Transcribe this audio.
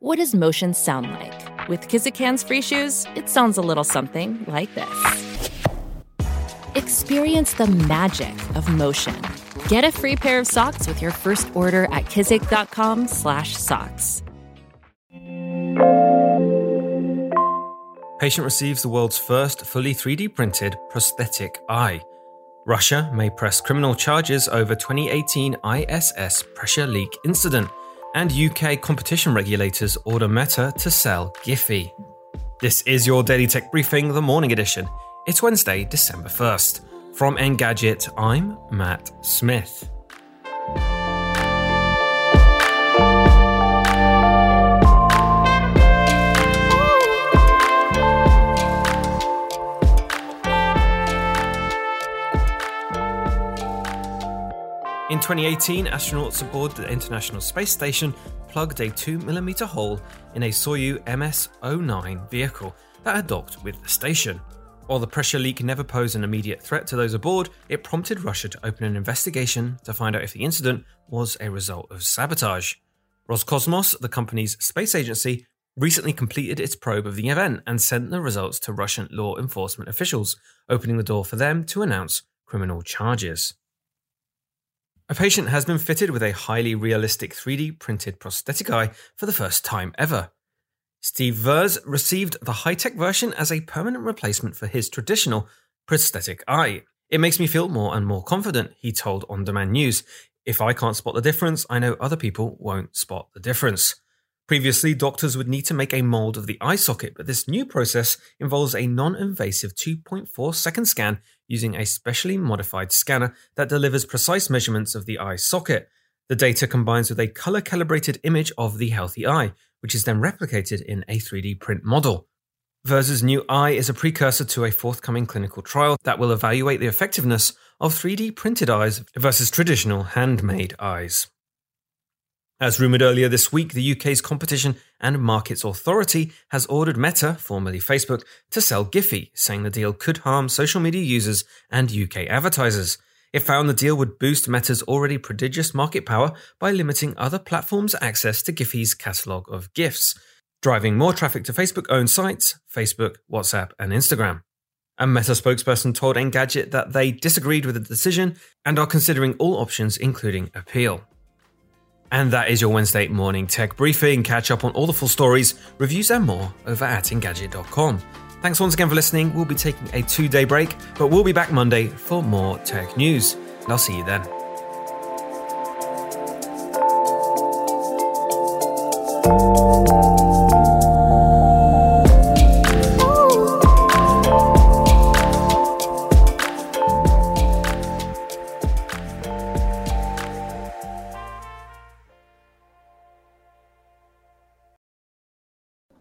What does motion sound like? With Kizik hands free shoes, it sounds a little something like this. Experience the magic of motion. Get a free pair of socks with your first order at kizik.com/socks. Patient receives the world's first fully 3D printed prosthetic eye. Russia may press criminal charges over 2018 ISS pressure leak incident and UK competition regulators order Meta to sell Giphy. This is your Daily Tech Briefing, the morning edition. It's Wednesday, December 1st. From Engadget, I'm Matt Smith. In 2018, astronauts aboard the International Space Station plugged a 2mm hole in a Soyuz MS 09 vehicle that had docked with the station. While the pressure leak never posed an immediate threat to those aboard, it prompted Russia to open an investigation to find out if the incident was a result of sabotage. Roscosmos, the company's space agency, recently completed its probe of the event and sent the results to Russian law enforcement officials, opening the door for them to announce criminal charges. A patient has been fitted with a highly realistic 3D printed prosthetic eye for the first time ever. Steve Verze received the high tech version as a permanent replacement for his traditional prosthetic eye. It makes me feel more and more confident, he told On Demand News. If I can't spot the difference, I know other people won't spot the difference. Previously, doctors would need to make a mold of the eye socket, but this new process involves a non invasive 2.4 second scan using a specially modified scanner that delivers precise measurements of the eye socket. The data combines with a color calibrated image of the healthy eye, which is then replicated in a 3D print model. Verze's new eye is a precursor to a forthcoming clinical trial that will evaluate the effectiveness of 3D printed eyes versus traditional handmade eyes. As rumoured earlier this week, the UK's Competition and Markets Authority has ordered Meta, formerly Facebook, to sell Giphy, saying the deal could harm social media users and UK advertisers. It found the deal would boost Meta's already prodigious market power by limiting other platforms' access to Giphy's catalogue of GIFs, driving more traffic to Facebook owned sites, Facebook, WhatsApp, and Instagram. A Meta spokesperson told Engadget that they disagreed with the decision and are considering all options, including appeal. And that is your Wednesday morning tech briefing. Catch up on all the full stories, reviews, and more over at Engadget.com. Thanks once again for listening. We'll be taking a two day break, but we'll be back Monday for more tech news. And I'll see you then.